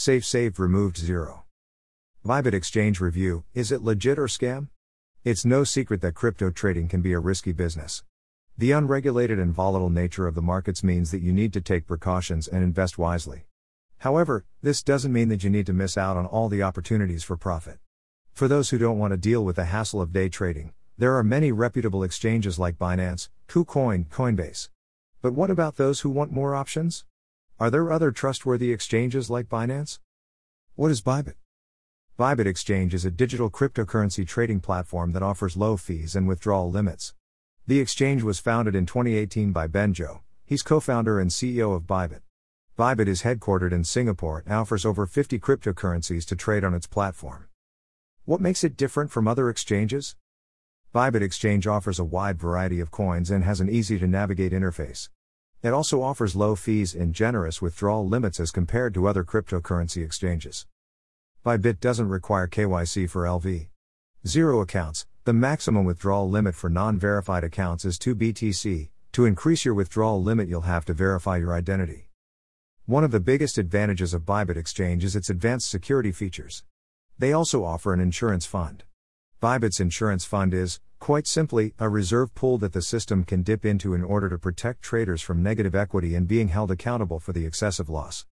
Safe saved removed 0. Bybit Exchange Review Is it legit or scam? It's no secret that crypto trading can be a risky business. The unregulated and volatile nature of the markets means that you need to take precautions and invest wisely. However, this doesn't mean that you need to miss out on all the opportunities for profit. For those who don't want to deal with the hassle of day trading, there are many reputable exchanges like Binance, KuCoin, Coinbase. But what about those who want more options? Are there other trustworthy exchanges like Binance? What is Bybit? Bybit Exchange is a digital cryptocurrency trading platform that offers low fees and withdrawal limits. The exchange was founded in 2018 by Ben Zhou, He's co founder and CEO of Bybit. Bybit is headquartered in Singapore and offers over 50 cryptocurrencies to trade on its platform. What makes it different from other exchanges? Bybit Exchange offers a wide variety of coins and has an easy to navigate interface. It also offers low fees and generous withdrawal limits as compared to other cryptocurrency exchanges. Bybit doesn't require KYC for LV. Zero accounts, the maximum withdrawal limit for non verified accounts is 2 BTC. To increase your withdrawal limit, you'll have to verify your identity. One of the biggest advantages of Bybit Exchange is its advanced security features. They also offer an insurance fund. Bybit's insurance fund is, quite simply, a reserve pool that the system can dip into in order to protect traders from negative equity and being held accountable for the excessive loss.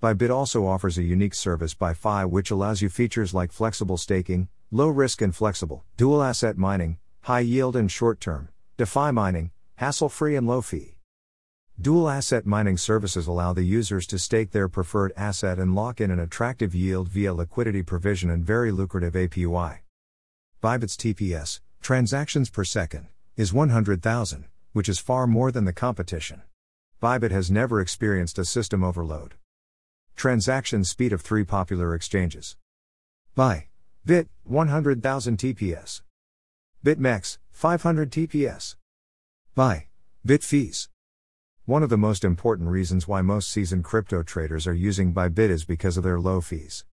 Bybit also offers a unique service ByFi which allows you features like flexible staking, low risk and flexible, dual asset mining, high yield and short term, DeFi mining, hassle free and low fee. Dual asset mining services allow the users to stake their preferred asset and lock in an attractive yield via liquidity provision and very lucrative APY. Bybit's TPS, transactions per second, is 100,000, which is far more than the competition. Bybit has never experienced a system overload. Transaction speed of three popular exchanges. By Bit 100,000 TPS. BitMEX 500 TPS. By Bit fees. One of the most important reasons why most seasoned crypto traders are using Bybit is because of their low fees.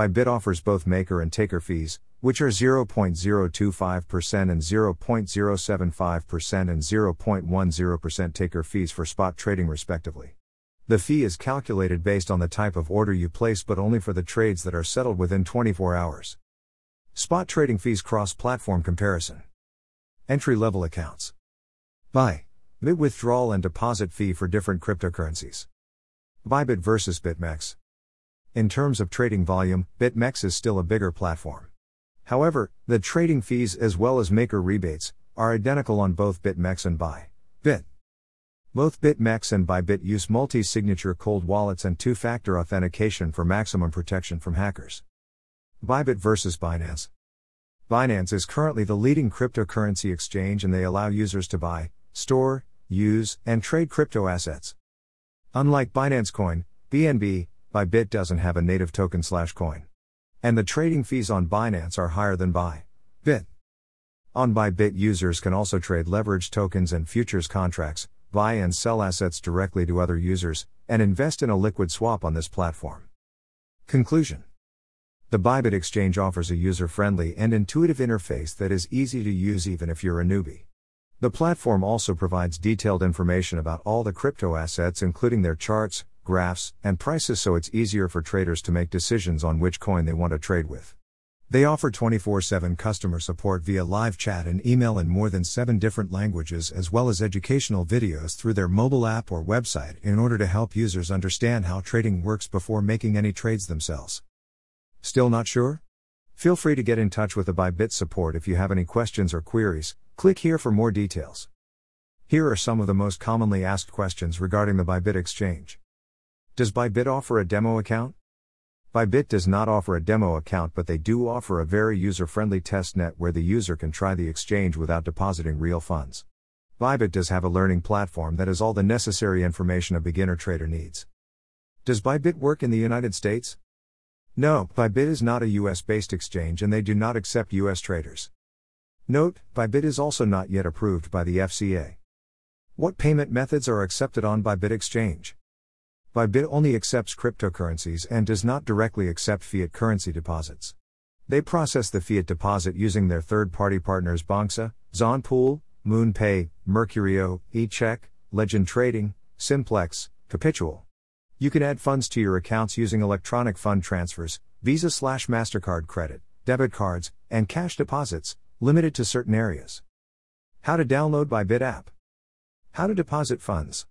Bybit offers both maker and taker fees, which are 0.025% and 0.075% and 0.10% taker fees for spot trading, respectively. The fee is calculated based on the type of order you place but only for the trades that are settled within 24 hours. Spot trading fees cross platform comparison. Entry level accounts. By Bit withdrawal and deposit fee for different cryptocurrencies. Bybit versus BitMEX. In terms of trading volume, BitMEX is still a bigger platform. However, the trading fees as well as maker rebates are identical on both BitMEX and Bybit. Both BitMEX and Bybit use multi signature cold wallets and two factor authentication for maximum protection from hackers. Bybit versus Binance. Binance is currently the leading cryptocurrency exchange and they allow users to buy, store, use, and trade crypto assets. Unlike Binance Coin, BNB, Bybit doesn't have a native token slash coin. And the trading fees on Binance are higher than Bybit. On Bybit, users can also trade leveraged tokens and futures contracts, buy and sell assets directly to other users, and invest in a liquid swap on this platform. Conclusion The Bybit Exchange offers a user friendly and intuitive interface that is easy to use even if you're a newbie. The platform also provides detailed information about all the crypto assets, including their charts, graphs, and prices, so it's easier for traders to make decisions on which coin they want to trade with. They offer 24 7 customer support via live chat and email in more than seven different languages, as well as educational videos through their mobile app or website in order to help users understand how trading works before making any trades themselves. Still not sure? Feel free to get in touch with the Bybit support if you have any questions or queries. Click here for more details. Here are some of the most commonly asked questions regarding the Bybit exchange. Does Bybit offer a demo account? Bybit does not offer a demo account, but they do offer a very user friendly test net where the user can try the exchange without depositing real funds. Bybit does have a learning platform that has all the necessary information a beginner trader needs. Does Bybit work in the United States? No, Bybit is not a US based exchange and they do not accept US traders. Note, Bybit is also not yet approved by the FCA. What payment methods are accepted on Bybit Exchange? Bybit only accepts cryptocurrencies and does not directly accept fiat currency deposits. They process the fiat deposit using their third party partners Banxa, Zonpool, MoonPay, Mercuryo, eCheck, Legend Trading, Simplex, Capitual. You can add funds to your accounts using electronic fund transfers, Visa slash MasterCard credit, debit cards, and cash deposits, limited to certain areas. How to download Bybit app. How to deposit funds.